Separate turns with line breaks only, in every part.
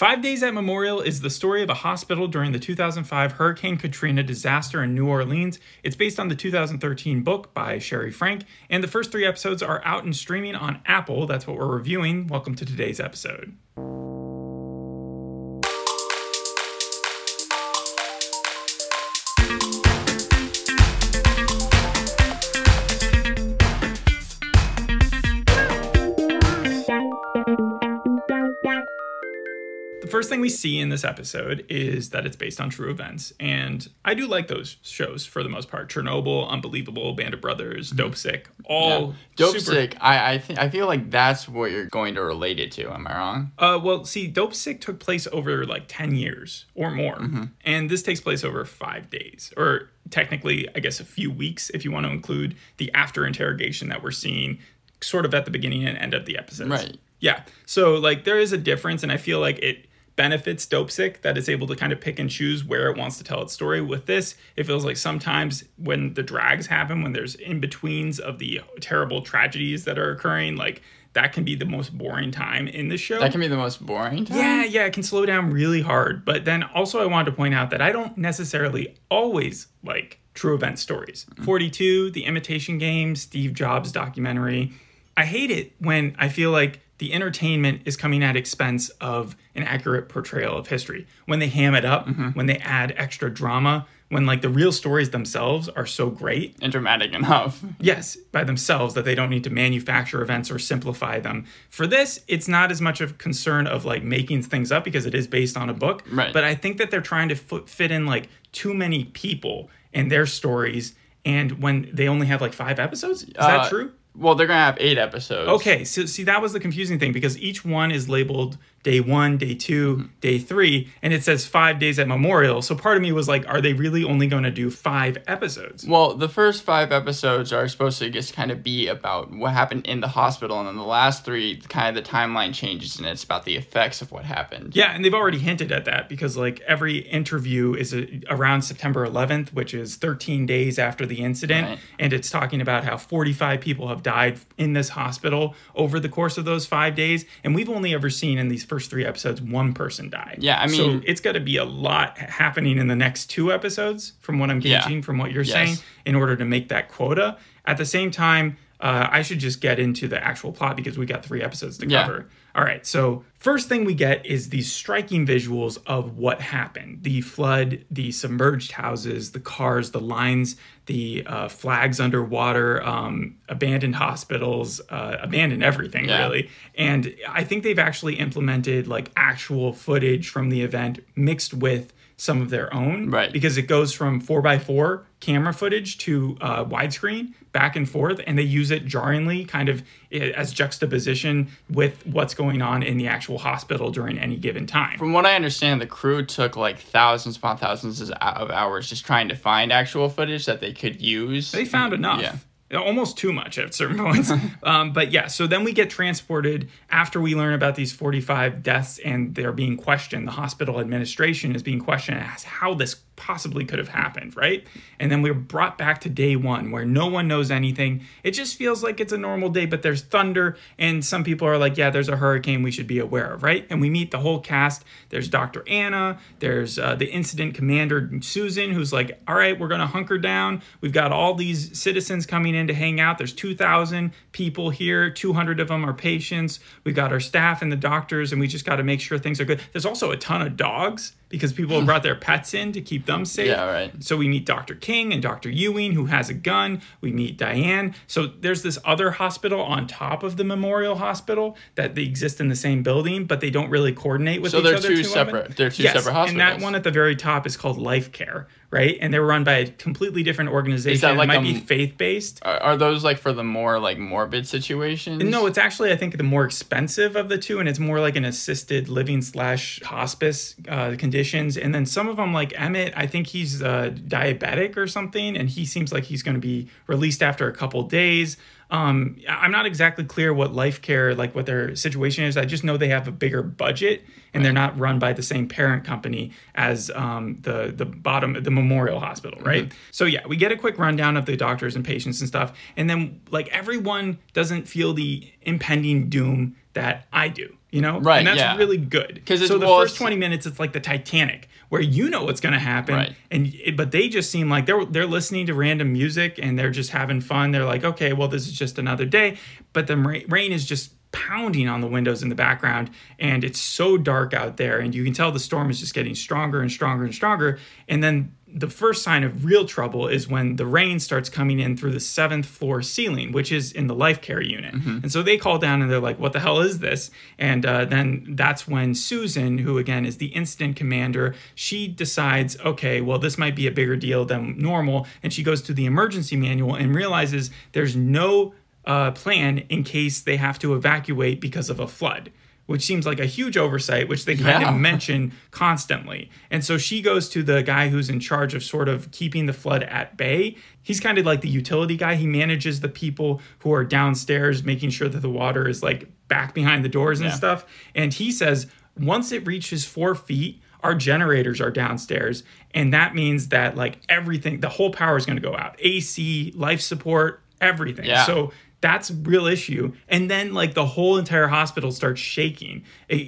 Five Days at Memorial is the story of a hospital during the 2005 Hurricane Katrina disaster in New Orleans. It's based on the 2013 book by Sheri Fink, and the first three episodes are out and streaming on Apple. That's what we're reviewing. Welcome to today's episode. First thing we see in this episode is that it's based on true events. And I do like those shows for the most part. Chernobyl, Unbelievable, Band of Brothers, mm-hmm. Dopesick, all yeah.
Dope super... Sick. I I think I feel like that's what you're going to relate it to. Am I wrong?
Uh, well, see, Dopesick took place over like ten years or more, mm-hmm. and this takes place over five days, or technically, I guess, a few weeks if you want to include the after interrogation that we're seeing, sort of at the beginning and end of the episode.
Right.
Yeah. So like there is a difference, and I feel like it benefits Dopesick that it's able to kind of pick and choose where it wants to tell its story. With this, it feels like sometimes when the drags happen, when there's in betweens of the terrible tragedies that are occurring, like that can be the most boring time in the show.
That can be the most boring time?
Yeah, yeah, it can slow down really hard. But then also, I wanted to point out that I don't necessarily always like true event stories. Mm-hmm. 42, The Imitation Game, Steve Jobs documentary. I hate it when I feel like the entertainment is coming at expense of an accurate portrayal of history. When they ham it up, mm-hmm. when they add extra drama, when like the real stories themselves are so great
and dramatic enough.
Yes, by themselves that they don't need to manufacture events or simplify them. For this, it's not as much of a concern of like making things up because it is based on a book.
Right.
But I think that they're trying to fit in like too many people and their stories. And when they only have like five episodes, is uh, that true?
Well, they're gonna have eight episodes.
Okay, so see that was the confusing thing because each one is labeled day one, day 2 mm-hmm. day three, and it says five days at Memorial. So part of me was like, are they really only going to do five episodes?
Well, the first five episodes are supposed to just kind of be about what happened in the hospital, and then the last three, kind of the timeline changes, and it's about the effects of what happened.
Yeah, and they've already hinted at that because like every interview is a, around September 11th, which is 13 days after the incident, right. and it's talking about how 45 people have died in this hospital over the course of those five days, and we've only ever seen in these first three episodes, one person died.
Yeah, I mean,
so it's got to be a lot happening in the next two episodes, from what I'm gauging yeah. from what you're yes. saying, in order to make that quota. At the same time, uh, I should just get into the actual plot because we got three episodes to cover. Yeah. All right, so first thing we get is these striking visuals of what happened the flood, the submerged houses, the cars, the lines, the uh, flags underwater, um, abandoned hospitals, uh, abandoned everything, yeah. really. And I think they've actually implemented like actual footage from the event mixed with some of their own.
Right.
Because it goes from 4x4 camera footage to uh, widescreen back and forth, and they use it jarringly, kind of as juxtaposition with what's going on in the actual hospital during any given time.
From what I understand, the crew took like thousands upon thousands of hours just trying to find actual footage that they could use.
They found enough. Yeah almost too much at certain points. um, but yeah, so then we get transported after we learn about these 45 deaths and they're being questioned. The hospital administration is being questioned as how this possibly could have happened, right? And then we're brought back to day one where no one knows anything. It just feels like it's a normal day, but there's thunder, and some people are like, yeah, there's a hurricane we should be aware of, right? And we meet the whole cast. There's Dr. Anna, there's uh, the incident commander, Susan, who's like, all right, we're going to hunker down. We've got all these citizens coming in to hang out. There's 2,000 people here, 200 of them are patients. We've got our staff and the doctors, and we just got to make sure things are good. There's also a ton of dogs because people have brought their pets in to keep them safe.
Yeah, right.
So we meet Dr. King and Dr. Ewing, who has a gun. We meet Diane. So there's this other hospital on top of the Memorial Hospital that they exist in the same building, but they don't really coordinate with
so
each
other.
So
they're two separate. They're two yes, separate hospitals.
And that one at the very top is called Life Care, right? And they're run by a completely different organization. Is that like it might a, be faith based.
Are, those like for the more like morbid situations?
No, it's actually I think the more expensive of the two, and it's more like an assisted living slash hospice uh, conditions. And then some of them, like Emmett, I think he's uh, diabetic or something, and he seems like he's going to be released after a couple days. Um, I'm not exactly clear what life care, like what their situation is. I just know they have a bigger budget and they're not run by the same parent company as um, the the bottom the Memorial Hospital, right? Mm-hmm. So yeah, we get a quick rundown of the doctors and patients and stuff, and then like everyone doesn't feel the impending doom that I do You know,
Right,
And that's
yeah.
really good.
Because
so the
well,
first twenty minutes, it's like the Titanic, where you know what's going to happen,
Right.
and but they just seem like they're they're listening to random music and they're just having fun. They're like, okay, well, this is just another day, but the ra- rain is just pounding on the windows in the background and it's so dark out there and you can tell the storm is just getting stronger and stronger and stronger and then the first sign of real trouble is when the rain starts coming in through the seventh floor ceiling, which is in the life care unit. And so they call down and they're like, What the hell is this? And uh, then that's when Susan, who again is the incident commander, she decides, Okay, well, this might be a bigger deal than normal. And she goes to the emergency manual and realizes there's no uh, plan in case they have to evacuate because of a flood. Which seems like a huge oversight, which they kind
Yeah.
of mention constantly. And so she goes to the guy who's in charge of sort of keeping the flood at bay. He's kind of like the utility guy. He manages the people who are downstairs, making sure that the water is like back behind the doors and
Yeah.
stuff. And he says once it reaches four feet, our generators are downstairs. And that means that like everything, the whole power is going to go out AC, life support, everything.
Yeah.
So that's real issue and then like the whole entire hospital starts shaking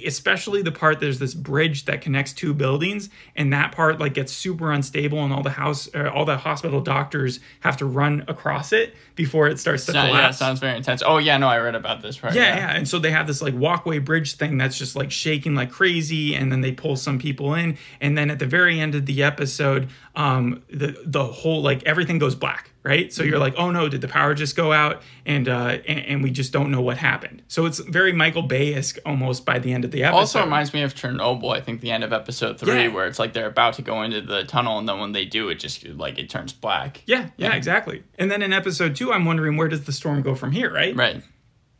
especially the part there's this bridge that connects two buildings and that part like gets super unstable and all the house uh, all the hospital doctors have to run across it before it starts to
Yeah,
collapse
yeah, sounds very intense. Oh yeah, no, I read about this part.
yeah, yeah. And so they have this like walkway bridge thing that's just like shaking like crazy, and then they pull some people in, and then at the very end of the episode, um, the the whole like everything goes black, right? So you're like, oh no, did the power just go out? And uh, and, and we just don't know what happened. So it's very Michael Bay esque almost by the end of the episode.
Also reminds me of Chernobyl. I think the end of episode three,
Yeah.
where it's like they're about to go into the tunnel, and then when they do, it just like it turns black.
yeah, yeah, exactly. And then in episode two, I'm wondering where does the storm go from here, right?
Right.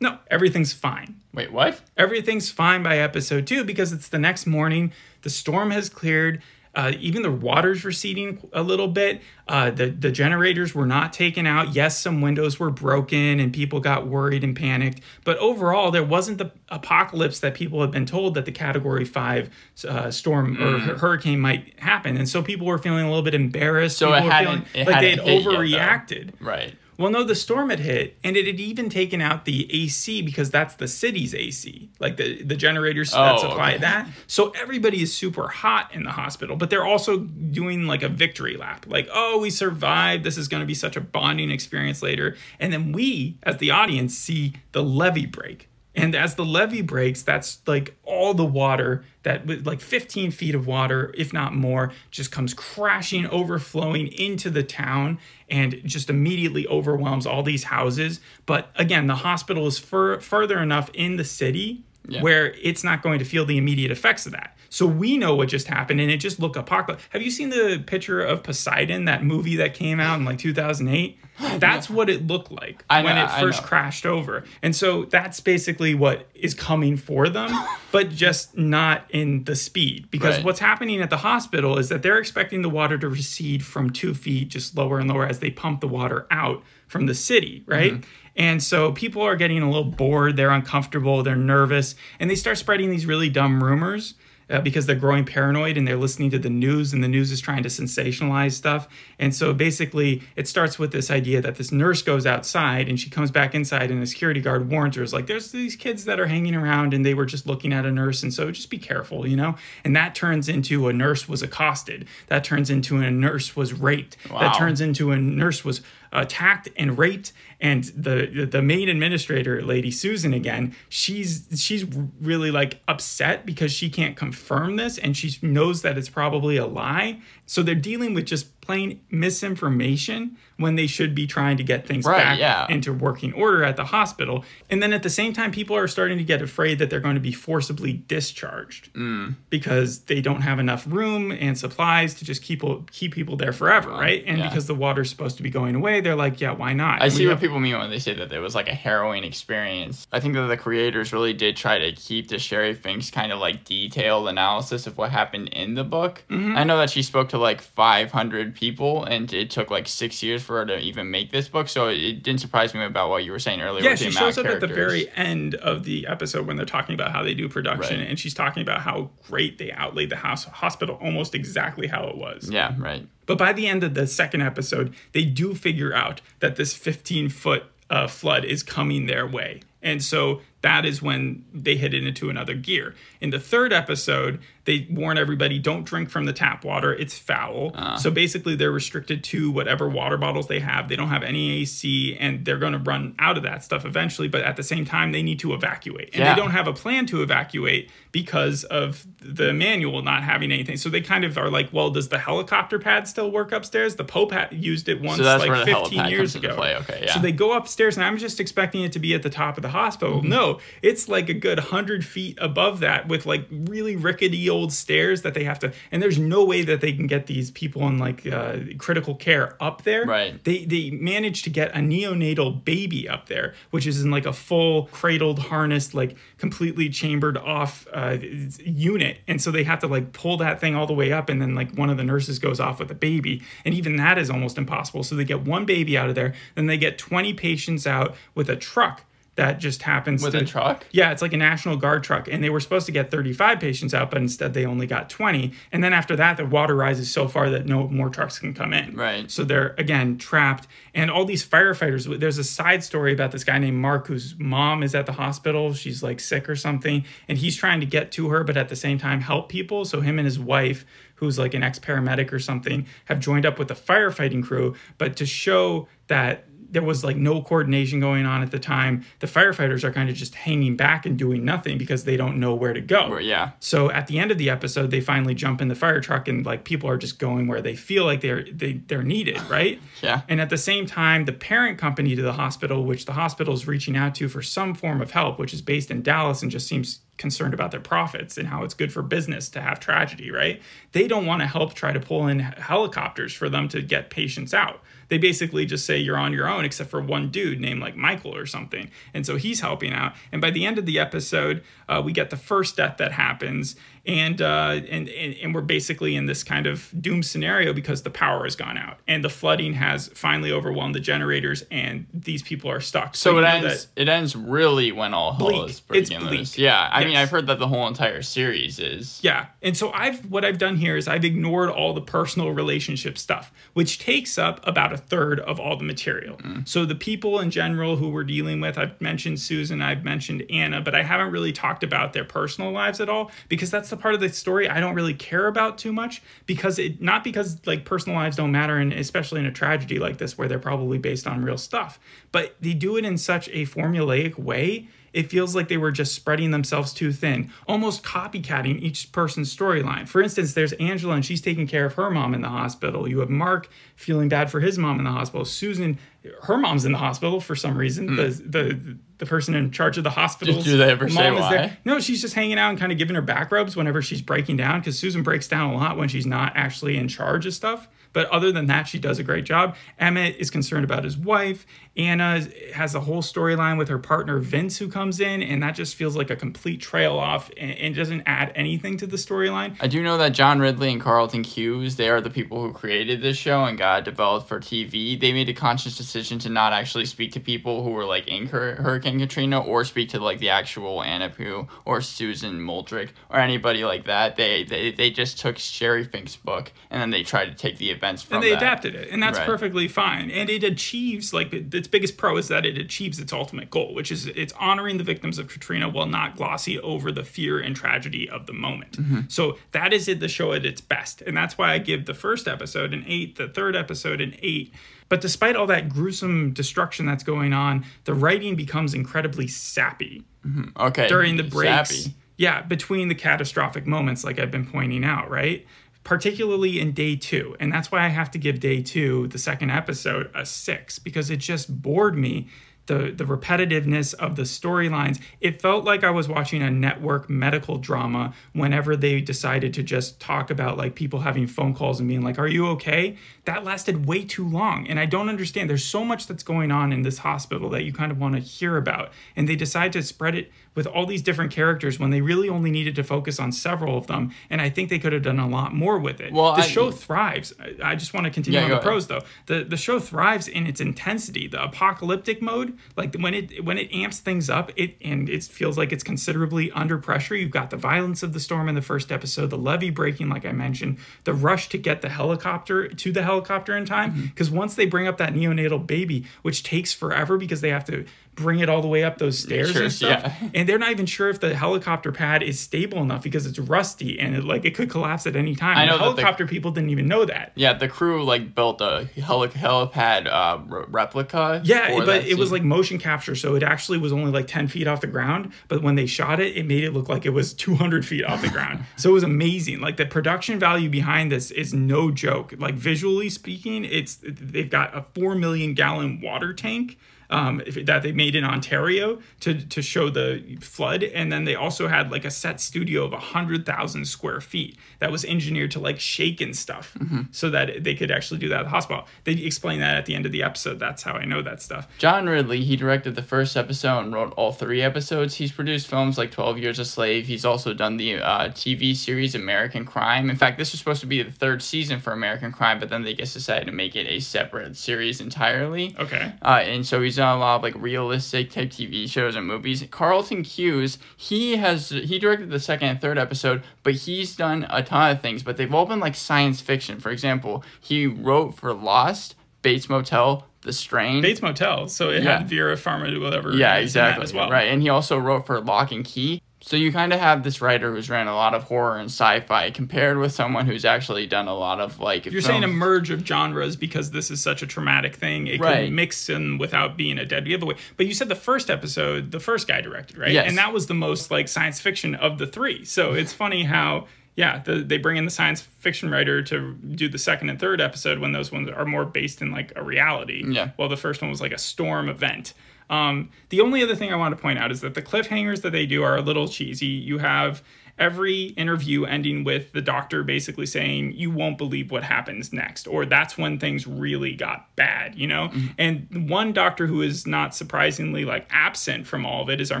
No, everything's fine.
Wait, what?
everything's fine by episode two because it's the next morning. The storm has cleared. Uh, even the water's receding a little bit. Uh, the the generators were not taken out. Yes, some windows were broken and people got worried and panicked. But overall, there wasn't the apocalypse that people had been told that the Category Five uh, storm or
Mm.
hu- hurricane might happen. And so people were feeling a little bit embarrassed.
So it
were feeling
it
like they had
hit yet,
overreacted.
Right.
Well, no, the storm had hit, and it had even taken out the AC because that's the city's AC, like the the generators that
Oh,
supply
okay.
that. So everybody is super hot in the hospital, but they're also doing like a victory lap, like, "Oh, we survived. This is going to be such a bonding experience later." And then we, as the audience, see the levee break. And as the levee breaks, that's like all the water that like 15 feet of water, if not more, just comes crashing, overflowing into the town and just immediately overwhelms all these houses. But again, the hospital is fur- further enough in the city
Yeah.
where it's not going to feel the immediate effects of that. So we know what just happened and it just looked apocalyptic. Have you seen the picture of Poseidon, that movie that came out in like 2008? That's what it looked like when it first crashed over. And so that's basically what is coming for them, but just not in the speed. Because
Right.
what's happening at the hospital is that they're expecting the water to recede from two feet, just lower and lower as they pump the water out from the city, right?
Mm-hmm.
And so people are getting a little bored, they're uncomfortable, they're nervous, and they start spreading these really dumb rumors uh, because they're growing paranoid and they're listening to the news, and the news is trying to sensationalize stuff. And so basically, it starts with this idea that this nurse goes outside and she comes back inside, and a security guard warns her, is like, there's these kids that are hanging around and they were just looking at a nurse, and so just be careful, you know? And that turns into a nurse was accosted, that turns into a nurse was raped,
Wow.
that turns into a nurse was attacked and raped and the the main administrator lady Susan again she's she's really like upset because she can't confirm this and she knows that it's probably a lie so they're dealing with just plain misinformation when they should be trying to get things
Right,
back
yeah.
into working order at the hospital and then at the same time people are starting to get afraid that they're going to be forcibly discharged
Mm.
because they don't have enough room and supplies to just keep keep people there forever right and
yeah.
because the water's supposed to be going away they're like yeah why not
I
And
see what people mean when they say that it was like a harrowing experience. I think that the creators really did try to keep the Sheri Finks kind of like detailed analysis of what happened in the book.
Mm-hmm.
I know that she spoke to like 500 people and it took like six years for her to even make this book. So it didn't surprise me about what you were saying earlier.
yeah
with
she shows up at the very end of the episode when they're talking about how they do production
Right.
and she's talking about how great they outlaid the house hospital almost exactly how it was
Yeah, right.
But by the end of the second episode, they do figure out that this 15 foot uh, flood is coming their way. And so that is when they hit it into another gear. In the third episode, they warn everybody don't drink from the tap water, it's foul.
Ah.
So basically, they're restricted to whatever water bottles they have. They don't have any AC, and they're going to run out of that stuff eventually. But at the same time, they need to evacuate. And
Yeah.
they don't have a plan to evacuate because of the manual not having anything. So they kind of are like, well, does the helicopter pad still work upstairs? The Pope had used it once,
that's
like
where the
15
helipad
years ago.
Okay, yeah.
So they go upstairs, and I'm just expecting it to be at the top of the hospital.
Mm-hmm.
No, it's like a good 100 feet above that with like really rickety old stairs that they have to, and there's no way that they can get these people in like uh, critical care up there.
Right.
They, they managed to get a neonatal baby up there, which is in like a full cradled, harnessed, like completely chambered off uh, unit. And so they have to like pull that thing all the way up, and then like one of the nurses goes off with a baby. And even that is almost impossible. So they get one baby out of there, then they get 20 patients out with a truck that just happens
With
to
a truck?
yeah, it's like a National Guard truck, and they were supposed to get 35 patients out, but instead they only got 20. And then after that, the water rises so far that no more trucks can come in.
Right.
So they're again trapped, and all these firefighters. There's a side story about this guy named Mark whose mom is at the hospital. She's like sick or something, and he's trying to get to her, but at the same time help people. So him and his wife, who's like an ex paramedic or something, have joined up with the firefighting crew. But to show that there was like no coordination going on at the time. The firefighters are kind of just hanging back and doing nothing because they don't know where to go.
Yeah.
So at the end of the episode, they finally jump in the fire truck and like people are just going where they feel like they're they, they're needed, right?
Yeah.
And at the same time, the parent company to the hospital, which the hospital is reaching out to for some form of help, which is based in Dallas and just seems concerned about their profits and how it's good for business to have tragedy, right? They don't want to help try to pull in helicopters for them to get patients out. They basically just say you're on your own, except for one dude named like Michael or something. And so he's helping out. And by the end of the episode, uh, we get the first death that happens. And, uh, and, and, and we're basically in this kind of doom scenario because the power has gone out and the flooding has finally overwhelmed the generators and these people are stuck.
So
you
it ends. It ends really when all hell
Bleak.
is
It's
breaking
bleak.
loose. Yeah, I mean, I've heard that the whole entire series is.
Yeah. And so I've what I've done here is I've ignored all the personal relationship stuff, which takes up about a third of all the material. So the people in general who we're dealing with, I've mentioned Susan, I've mentioned Anna, but I haven't really talked about their personal lives at all because that's the part of the story I don't really care about too much because it not because like personal lives don't matter and especially in a tragedy like this where they're probably based on real stuff, but they do it in such a formulaic way it feels like they were just spreading themselves too thin, almost copycatting each person's storyline. For instance, there's Angela and she's taking care of her mom in the hospital. You have Mark feeling bad for his mom in the hospital. Susan, her mom's in the hospital for some reason. Hmm. The the the person in charge of the hospital.
Do they ever say why?
No, she's just hanging out and kind of giving her back rubs whenever she's breaking down because Susan breaks down a lot when she's not actually in charge of stuff. But other than that, she does a great job. Emmett is concerned about his wife. Anna has a whole storyline with her partner Vince who comes in, and that just feels like a complete trail off and, and doesn't add anything to the storyline.
I do know that John Ridley and Carlton Cuse, they are the people who created this show and got it developed for TV. They made a conscious decision to not actually speak to people who were like in Hurricane Katrina or speak to like the actual Anna Pou or Susan Mulderick or anybody like that. They they, they just took Sheri Fink's book and then they tried to take the events from
and they
that.
adapted it and that's
Right.
perfectly fine and it achieves like its biggest pro is that it achieves its ultimate goal which is it's honoring the victims of katrina while not glossy over the fear and tragedy of the moment
Mm-hmm.
so that is it the show at its best and that's why i give the first episode an eight the third episode an eight but despite all that gruesome destruction that's going on the writing becomes incredibly sappy mm-hmm.
Okay.
during the breaks.
Sappy.
Yeah, between the catastrophic moments, like I've been pointing out, right? Particularly in day two. And that's why I have to give day two, the second episode, a six, because it just bored me. The, the repetitiveness of the storylines. It felt like I was watching a network medical drama whenever they decided to just talk about like people having phone calls and being like, Are you okay? That lasted way too long. And I don't understand. There's so much that's going on in this hospital that you kind of want to hear about. And they decide to spread it with all these different characters when they really only needed to focus on several of them. And I think they could have done a lot more with it.
Well,
the
I-
show thrives. I, just want to continue
Yeah,
on the
ahead.
pros though. The the show thrives in its intensity. The apocalyptic mode, like when it when it amps things up, it and it feels like it's considerably under pressure. You've got the violence of the storm in the first episode, the levee breaking, like I mentioned, the rush to get the helicopter to the helicopter in time.
Mm-hmm.
Because once they bring up that neonatal baby, which takes forever because they have to bring it all the way up those stairs
Sure,
and stuff.
yeah.
And they're not even sure if the helicopter pad is stable enough because it's rusty and it, like it could collapse at any time.
I know
the
that the-
helicopter people didn't even know that.
Yeah, the crew like built a heli- helipad uh, re- replica.
Yeah, but it was like motion capture, so it actually was only like 10 feet off the ground. But when they shot it, it made it look like it was 200 feet off the ground. So it was amazing. Like the production value behind this is no joke. Like visually speaking, it's they've got a 4 million gallon water tank. Um, if- that they made in Ontario to to show the flood, and then they also had like a set studio of hundred thousand square feet that was engineered to like shake and stuff, so that they could actually do that at the hospital. They explain that at the end of the episode. That's how I know that stuff.
John Ridley, he directed the first episode and wrote all three episodes. He's produced films like 12 Years a Slave. He's also done the uh, TV series American Crime. In fact, this was supposed to be the third season for American Crime, but then they just decided to make it a separate series entirely.
Okay.
Uh, and so he's done a lot of like realistic type TV shows and movies. Carlton Cuse, he has he directed the second and third episode, but he's done a ton of things. But they've all been like science fiction. For example, he wrote for Lost, Bates Motel, The Strain.
Bates Motel, so it
Yeah.
had Vera Farmiga, whatever.
Yeah, exactly.
As well.
Right, and he also wrote for Lock and Key. So you kind of have this writer who's ran a lot of horror and sci-fi compared with someone who's actually done a lot of like.
You're saying a merge of genres because this is such a traumatic thing. It
Right.
can mix in without being a dead giveaway. But you said the first episode, the first guy directed, right?
Yes.
And that was the most like science fiction of the three. So it's funny how. Yeah, the, they bring in the science fiction writer to do the second and third episode when those ones are more based in like a reality.
Yeah.
While the first one was like a storm event. Um, the only other thing I want to point out is that the cliffhangers that they do are a little cheesy. You have every interview ending with the doctor basically saying, You won't believe what happens next, or that's when things really got bad, you know? And one doctor who is not surprisingly like absent from all of it is our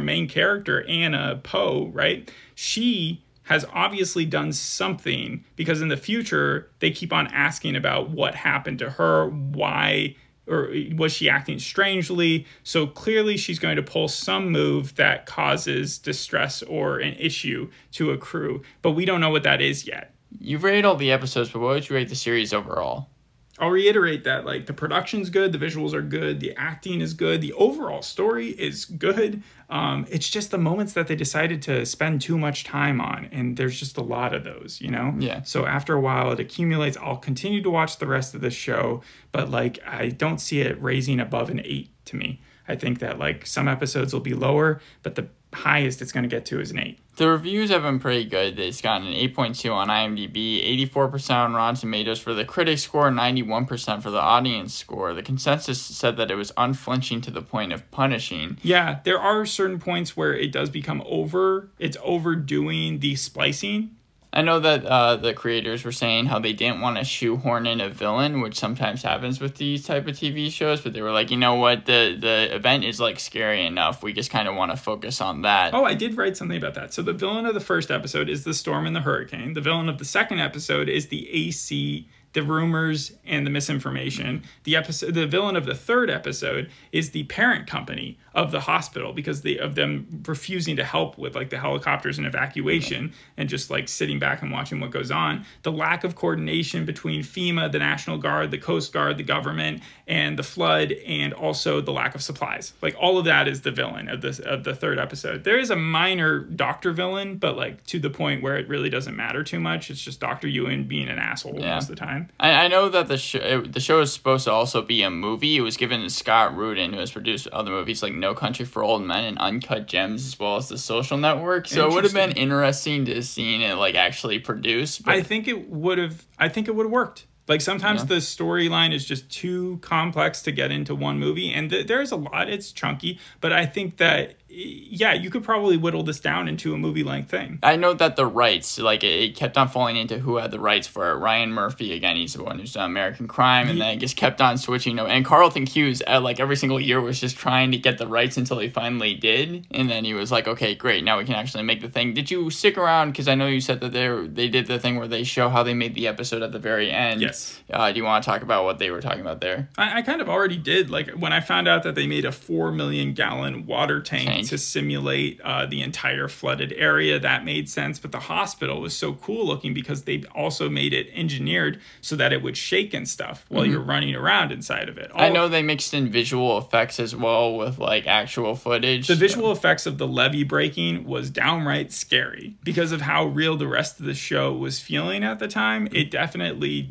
main character, Anna Pou, right? She has obviously done something because in the future they keep on asking about what happened to her, why or was she acting strangely? So clearly she's going to pull some move that causes distress or an issue to accrue, but we don't know what that is yet.
You've rated all the episodes, but what would you rate the series overall?
I'll reiterate that like the production's good, the visuals are good, the acting is good, the overall story is good. Um, it's just the moments that they decided to spend too much time on, and there's just a lot of those, you know.
Yeah.
So after a while, it accumulates. I'll continue to watch the rest of the show, but like I don't see it raising above an eight to me. I think that like some episodes will be lower, but the highest it's going to get to is an eight.
The reviews have been pretty good. It's gotten an 8.2 on IMDb, 84% on Rotten Tomatoes for the critic score, 91% for the audience score. The consensus said that it was unflinching to the point of punishing.
Yeah, there are certain points where it does become over. It's overdoing the splicing.
I know that uh, the creators were saying how they didn't want to shoehorn in a villain, which sometimes happens with these type of TV shows. But they were like, you know what, the the event is like scary enough. We just kind of want to focus on that.
Oh, I did write something about that. So the villain of the first episode is the storm and the hurricane. The villain of the second episode is the AC, the rumors and the misinformation. The episode, the villain of the third episode is the parent company of the hospital because they of them refusing to help with like the helicopters and evacuation and just like sitting back and watching what goes on. The lack of coordination between FEMA, the National Guard, the Coast Guard, the government, and the flood, and also the lack of supplies. Like all of that is the villain of this of the third episode. There is a minor doctor villain, but like to the point where it really doesn't matter too much. It's just Doctor Ewing being an asshole
Yeah.
most of the time.
I, I know that the show it, the show is supposed to also be a movie. It was given to Scott Rudin, who has produced other movies like No Country for Old Men and Uncut Gems, as well as The Social Network. So it would have been interesting to see it like actually produced. But
I think it would have. I think it would have worked. Like sometimes
Yeah.
the storyline is just too complex to get into one movie, and th- there's a lot. It's chunky, but I think that yeah, you could probably whittle this down into a movie length thing.
I know that the rights, like it, kept on falling into who had the rights for it. Ryan Murphy, again, he's the one who's done American Crime, and then it just kept on switching. And Carlton Cuse, uh, like every single year, was just trying to get the rights until he finally did, and then he was like, "Okay, great, now we can actually make the thing." Did you stick around? Because I know you said that they they did the thing where they show how they made the episode at the very end.
Yes.
Uh, do you want to talk about what they were talking about there?
I, I kind of already did. Like when I found out that they made a four million gallon water tank,
Tank.
To simulate uh, the entire flooded area. That made sense. But the hospital was so cool looking because they also made it engineered so that it would shake and stuff while you're running around inside of it.
Mm-hmm. I know they mixed in visual effects as well with like actual footage.
The visual effects of the levee breaking was downright scary because of how real the rest of the show was feeling at the time. It definitely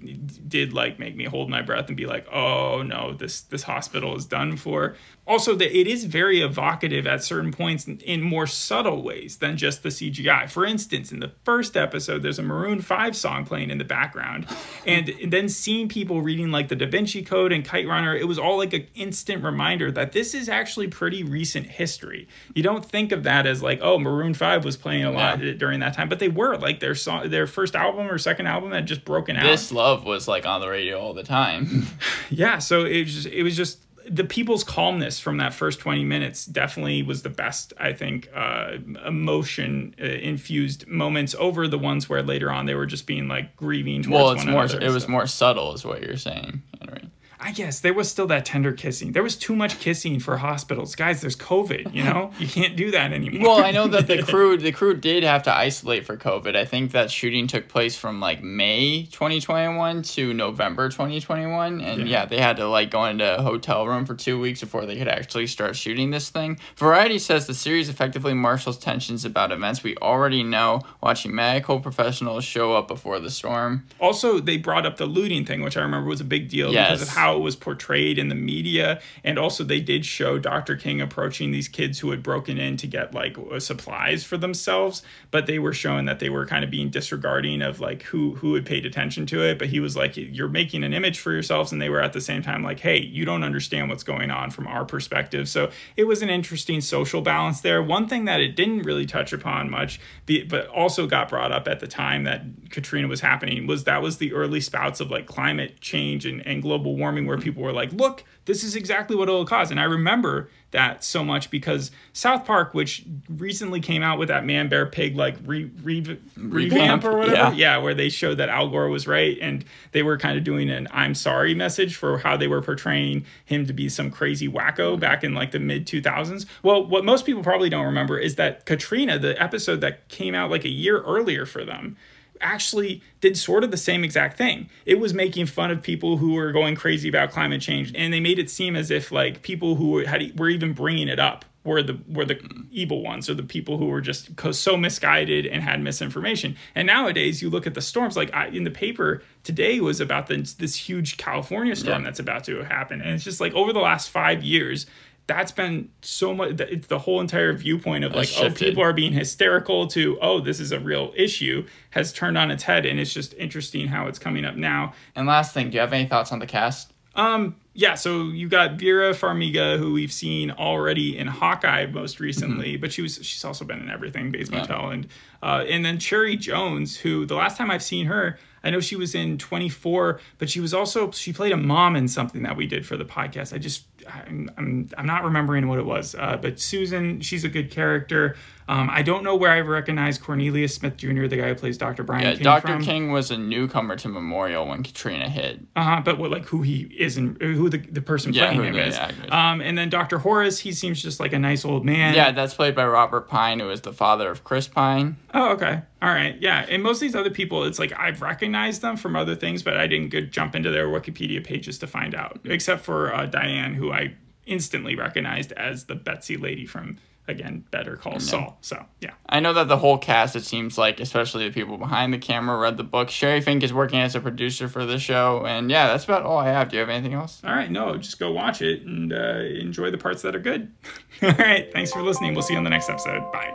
did like make me hold my breath and be like, "Oh no, this this hospital is done for." Also, that it is very evocative at certain points in, more subtle ways than just the CGI. For instance, in the first episode, there's a Maroon Five song playing in the background, and, and then seeing people reading like the Da Vinci Code and Kite Runner, it was all like an instant reminder that this is actually pretty recent history. You don't think of that as like, oh, Maroon Five was playing a lot
Yeah.
during that time, but they were like their song, their first album or second album had just broken out.
This love was like on the radio all the time.
Yeah, so it was just, it was just the people's calmness from that first 20 minutes definitely was the best I think uh, emotion uh, infused moments over the ones where later on they were just being like grieving towards
well, it's more.
another.
It was more subtle, is what you're saying, Henry.
I guess there was still that tender kissing. There was too much kissing for hospitals. Guys, there's COVID, you know? You can't do that anymore.
Well, I know that the crew the crew did have to isolate for COVID. I think that shooting took place from like May 2021 to November 2021, and yeah. they had to like go into a hotel room for two weeks before they could actually start shooting this thing. Variety says the series effectively marshals tensions about events we already know, watching medical professionals show up before the storm.
also they brought up the looting thing which i remember was a big deal because of
Yes.
How it was portrayed in the media. And also they did show dr king approaching these kids who had broken in to get like uh, supplies for themselves. But they were showing that they were kind of being disregarding of like who who had paid attention to it. But he was like you're making an image for yourselves. And they were at the same time like hey you don't understand what's going on from our perspective. So it was an interesting social balance there. One thing that it didn't really touch upon much but also got brought up at the time that katrina was happening was that was the early spouts of like climate change and, and global warming where people were like look this is exactly what it'll cause and i remember that so much because south park which recently came out with that man bear pig like re, re, revamp or whatever
yeah.
yeah, where they showed that Al Gore was right, and they were kind of doing an "I'm sorry" message for how they were portraying him to be some crazy wacko back in like the mid 2000s. Well, what most people probably don't remember is that Katrina, the episode that came out like a year earlier for them, actually did sort of the same exact thing. It was making fun of people who were going crazy about climate change, and they made it seem as if like people who had were even bringing it up were the were the evil ones or the people who were just so misguided and had misinformation. And nowadays, you look at the storms. Like I, in the paper today was about this this huge California storm
Yeah.
that's about to happen, and it's just like over the last five years. That's been so much. the- It's the whole entire viewpoint of like, oh, people are being hysterical to, oh, this is a real issue, has turned on its head, and it's just interesting how it's coming up now.
And last thing, do you have any thoughts on the cast?
Um, yeah, so you got Vera Farmiga, who we've seen already in Hawkeye most recently, but she was she's also been in everything, Bates Motel, and uh, and then Cherry Jones, who the last time I've seen her, I know she was in 24, but she was also she played a mom in something that we did for the podcast. I just I'm I'm, I'm not remembering what it was, uh, but Susan, she's a good character. Um, I don't know where I recognize Cornelius Smith Jr., the guy who plays Dr. Brian
Yeah,
King
Dr.
from.
King was a newcomer to Memorial when Katrina hit.
Uh-huh, but what like who he is and who the, the person
Yeah,
playing him is. Um, and then Dr. Horace, he seems just like a nice old man.
Yeah, that's played by Robert Pine, who is the father of Chris Pine.
Oh, okay. All right. Yeah. And most of these other people, it's like I've recognized them from other things, but I didn't go jump into their Wikipedia pages to find out. Except for uh, Diane, who I instantly recognized as the Betsy lady from again Better Call Saul. So yeah.
I know that the whole cast, it seems like, especially the people behind the camera, read the book. Sheri Fink is working as a producer for the show. And yeah, that's about all I have. Do you have anything else?
All right. No, just go watch it and uh, enjoy the parts that are good. All right. Thanks for listening. We'll see you on the next episode. Bye.